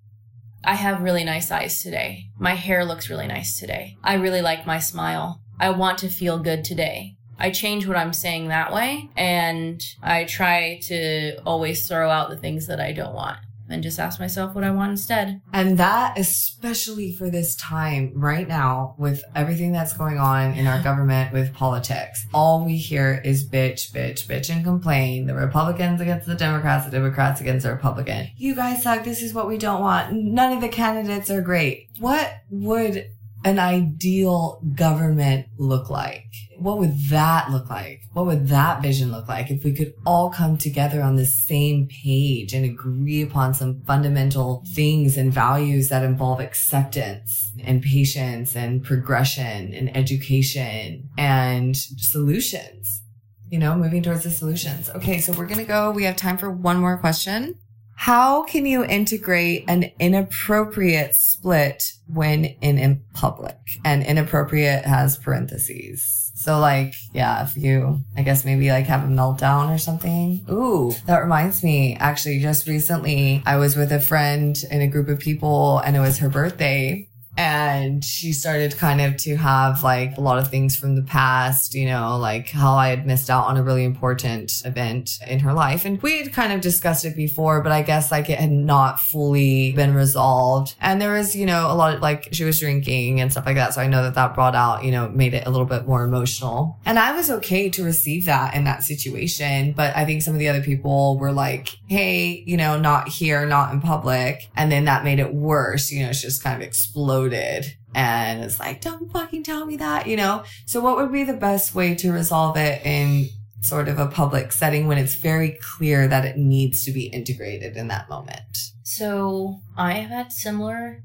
I have really nice eyes today. My hair looks really nice today. I really like my smile. I want to feel good today. I change what I'm saying that way and I try to always throw out the things that I don't want and just ask myself what I want instead. And that, especially for this time right now, with everything that's going on in our government with politics, all we hear is bitch, bitch, bitch, and complain. The Republicans against the Democrats, the Democrats against the Republican. You guys suck. This is what we don't want. None of the candidates are great. What would an ideal government look like? What would that look like? What would that vision look like if we could all come together on the same page and agree upon some fundamental things and values that involve acceptance and patience and progression and education and solutions? You know, moving towards the solutions. Okay, so we're going to go. We have time for one more question. How can you integrate an inappropriate split when in, in public? And inappropriate has parentheses. So like, yeah, if you, I guess maybe like have a meltdown or something. Ooh, that reminds me. Actually, just recently I was with a friend in a group of people and it was her birthday and she started kind of to have like a lot of things from the past, you know, like how I had missed out on a really important event in her life. And we had kind of discussed it before, but I guess like it had not fully been resolved. And there was, you know, a lot of like she was drinking and stuff like that. So I know that that brought out, you know, made it a little bit more emotional. And I was okay to receive that in that situation. But I think some of the other people were like, Hey, you know, not here, not in public. And then that made it worse. You know, it's just kind of exploded exploded and it's like, don't fucking tell me that, you know? So what would be the best way to resolve it in sort of a public setting when it's very clear that it needs to be integrated in that moment? So I have had similar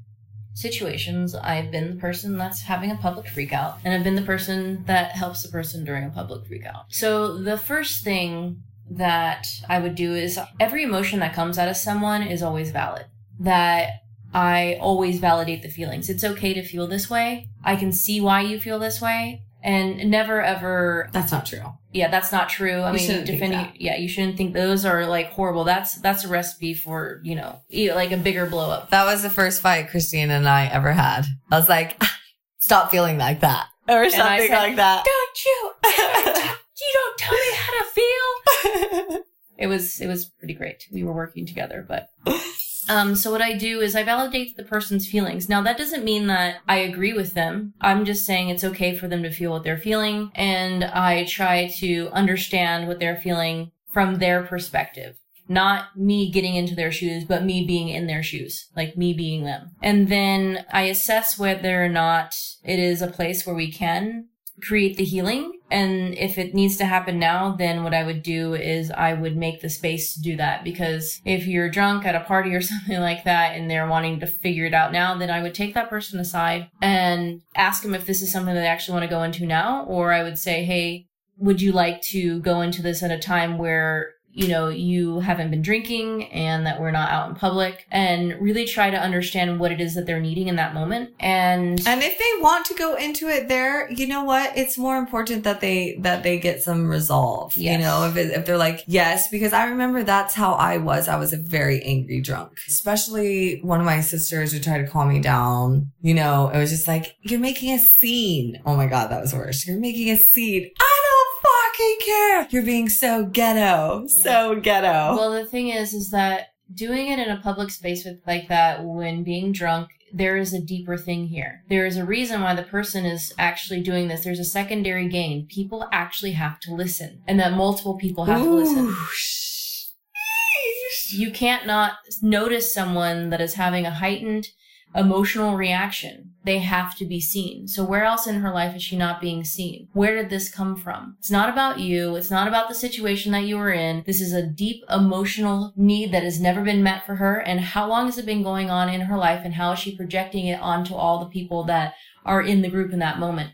situations. I've been the person that's having a public freakout, and I've been the person that helps the person during a public freakout. So the first thing that I would do is every emotion that comes out of someone is always valid. That I always validate the feelings. It's okay to feel this way. I can see why you feel this way. And never ever. That's not true. Yeah, that's not true. I You mean, shouldn't think defending. that. Yeah, you shouldn't think those are like horrible. That's that's a recipe for you know like a bigger blow up. That was the first fight Christine and I ever had. I was like, [LAUGHS] stop feeling like that. Or something said, like that. Don't you? [LAUGHS] you don't tell me how to feel. [LAUGHS] it was it was pretty great. We were working together, but um so what I do is I validate the person's feelings. Now that doesn't mean that I agree with them. I'm just saying it's okay for them to feel what they're feeling and I try to understand what they're feeling from their perspective. Not me getting into their shoes, but me being in their shoes, like me being them. And then I assess whether or not it is a place where we can create the healing. And if it needs to happen now, then what I would do is I would make the space to do that. Because if you're drunk at a party or [LAUGHS] something like that and they're wanting to figure it out now, then I would take that person aside and ask them if this is something that they actually want to go into now. Or I would say, hey, would you like to go into this at a time where you know you haven't been drinking and that we're not out in public and really try to understand what it is that they're needing in that moment and And if they want to go into it there, you know what? It's more important that they that they get some resolve. You know, if it, if they're like yes, because I remember that's how I was. I was a very angry drunk. Especially one of my sisters would try to calm me down. You know, it was just like you're making a scene. Oh my god, that was worse. You're making a scene. I don't fucking care. You're being so ghetto, so ghetto. Well, the thing is, is that doing it in a public space with like that when being drunk, there is a deeper thing here. There is a reason why the person is actually doing this. There's a secondary gain. People actually have to listen, and that multiple people have to listen. Ooh. You can't not notice someone that is having a heightened emotional reaction. They have to be seen. So where else in her life is she not being seen? Where did this come from? It's not about you. It's not about the situation that you were in. This is a deep emotional need that has never been met for her. And how long has it been going on in her life and how is she projecting it onto all the people that are in the group in that moment?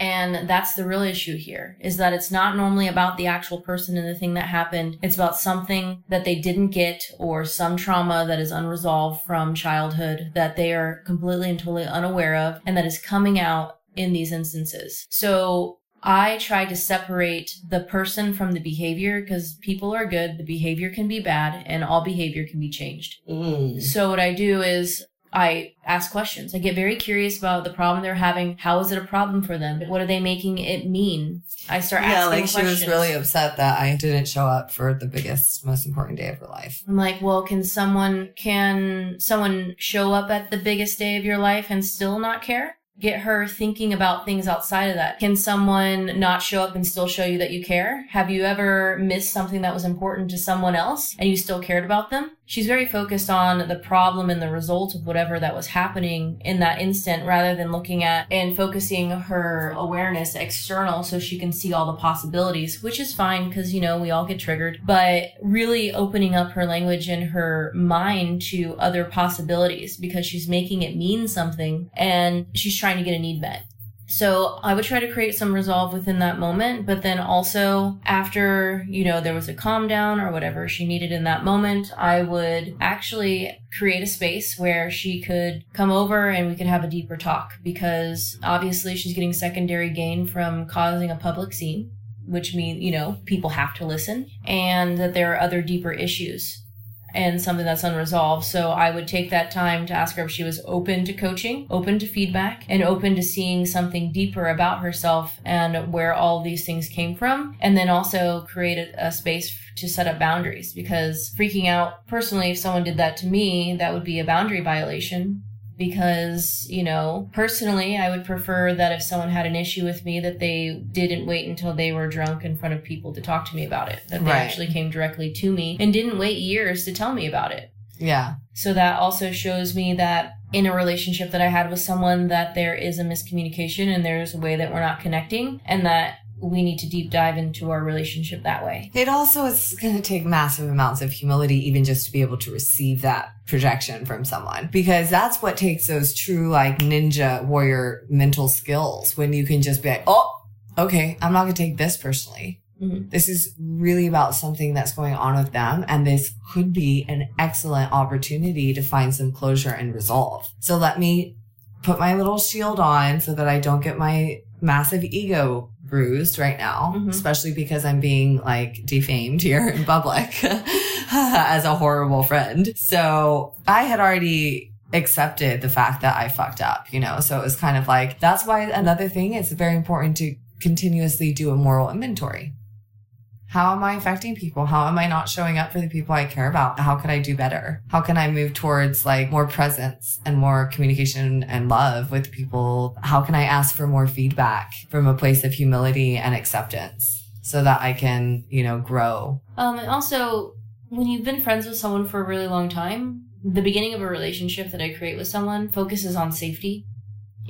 And that's the real issue here is that it's not normally about the actual person and the thing that happened. It's about something that they didn't get or some trauma that is unresolved from childhood that they are completely and totally unaware of and that is coming out in these instances. So I try to separate the person from the behavior because people are good, the behavior can be bad, and all behavior can be changed. Mm. So what I do is I ask questions. I get very curious about the problem they're having. How is it a problem for them? What are they making it mean? I start Yeah, asking like she questions. was really upset that I didn't show up for the biggest, most important day of her life. I'm like, well, can someone can someone show up at the biggest day of your life and still not care? Get her thinking about things outside of that. Can someone not show up and still show you that you care? Have you ever missed something that was important to someone else and you still cared about them? She's very focused on the problem and the result of whatever that was happening in that instant rather than looking at and focusing her awareness external so she can see all the possibilities, which is fine because, you know, we all get triggered, but really opening up her language and her mind to other possibilities because she's making it mean something and she's trying to get a need met. So I would try to create some resolve within that moment, but then also after, you know, there was a calm down or whatever she needed in that moment, I would actually create a space where she could come over and we could have a deeper talk because obviously she's getting secondary gain from causing a public scene, which means, you know, people have to listen and that there are other deeper issues and something that's unresolved. So I would take that time to ask her if she was open to coaching, open to feedback, and open to seeing something deeper about herself and where all these things came from. And then also create a, a space to set up boundaries because freaking out personally, if someone did that to me, that would be a boundary violation because, you know, personally, I would prefer that if someone had an issue with me, that they didn't wait until they were drunk in front of people to talk to me about it, that they Right. actually came directly to me and didn't wait years to tell me about it. Yeah. So that also shows me that in a relationship that I had with someone that there is a miscommunication and there's a way that we're not connecting and that we need to deep dive into our relationship that way. It also is going to take massive amounts of humility, even just to be able to receive that projection from someone, because that's what takes those true, like ninja warrior mental skills when you can just be like, oh, okay, I'm not going to take this personally. Mhm. This is really about something that's going on with them. And this could be an excellent opportunity to find some closure and resolve. So let me put my little shield on so that I don't get my massive ego bruised right now, Mhm. especially because I'm being like defamed here in public [LAUGHS] as a horrible friend. So I had already accepted the fact that I fucked up, you know? So it was kind of like, that's why another thing, it's very important to continuously do a moral inventory. How am I affecting people? How am I not showing up for the people I care about? How could I do better? How can I move towards like more presence and more communication and love with people? How can I ask for more feedback from a place of humility and acceptance so that I can, you know, grow? Um, and also, when you've been friends with someone for a really long time, the beginning of a relationship that I create with someone focuses on safety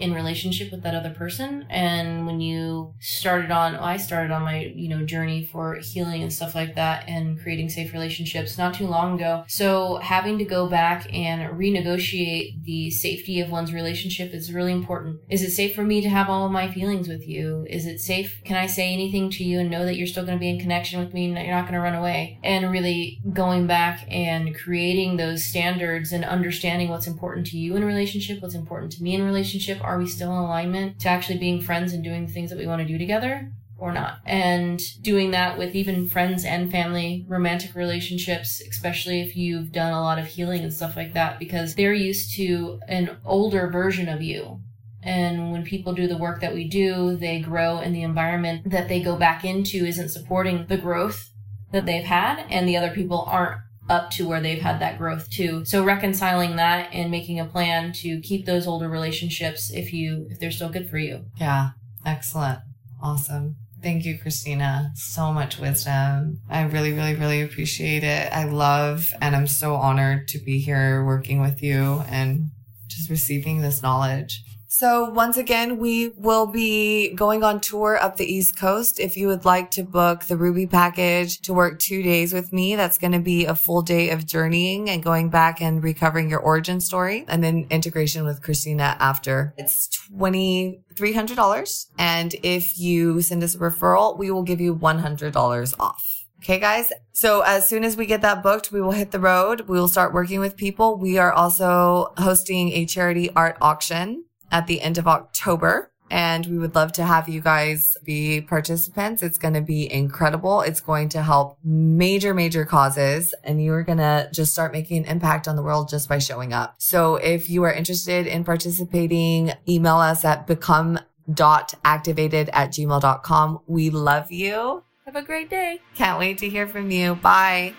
in relationship with that other person. And when you started on, I started on my, you know, journey for healing and stuff like that and creating safe relationships not too long ago. So having to go back and renegotiate the safety of one's relationship is really important. Is it safe for me to have all of my feelings with you? Is it safe? Can I say anything to you and know that you're still going to be in connection with me and that you're not going to run away? And really going back and creating those standards and understanding what's important to you in a relationship, what's important to me in relationship. Are we still in alignment to actually being friends and doing the things that we want to do together? or not. And doing that with even friends and family, romantic relationships, especially if you've done a lot of healing and stuff like that, because they're used to an older version of you. And when people do the work that we do, they grow and the environment that they go back into isn't supporting the growth that they've had, and the other people aren't up to where they've had that growth too. So reconciling that and making a plan to keep those older relationships if you if they're still good for you. Yeah. Excellent. Awesome. Thank you, Christina. So much wisdom. I really, really, really appreciate it. I love and I'm so honored to be here working with you and just receiving this knowledge. So once again, we will be going on tour up the East Coast. If you would like to book the Ruby package to work two days with me, that's going to be a full day of journeying and going back and recovering your origin story and then integration with Christina after. It's $2,300. And if you send us a referral, we will give you $100 off. Okay, guys. So as soon as we get that booked, we will hit the road. We will start working with people. We are also hosting a charity art auction at the end of October. And we would love to have you guys be participants. It's going to be incredible. It's going to help major, major causes. And you are going to just start making an impact on the world just by showing up. So if you are interested in participating, email us at become.activated at gmail.com. We love you. Have a great day. Can't wait to hear from you. Bye.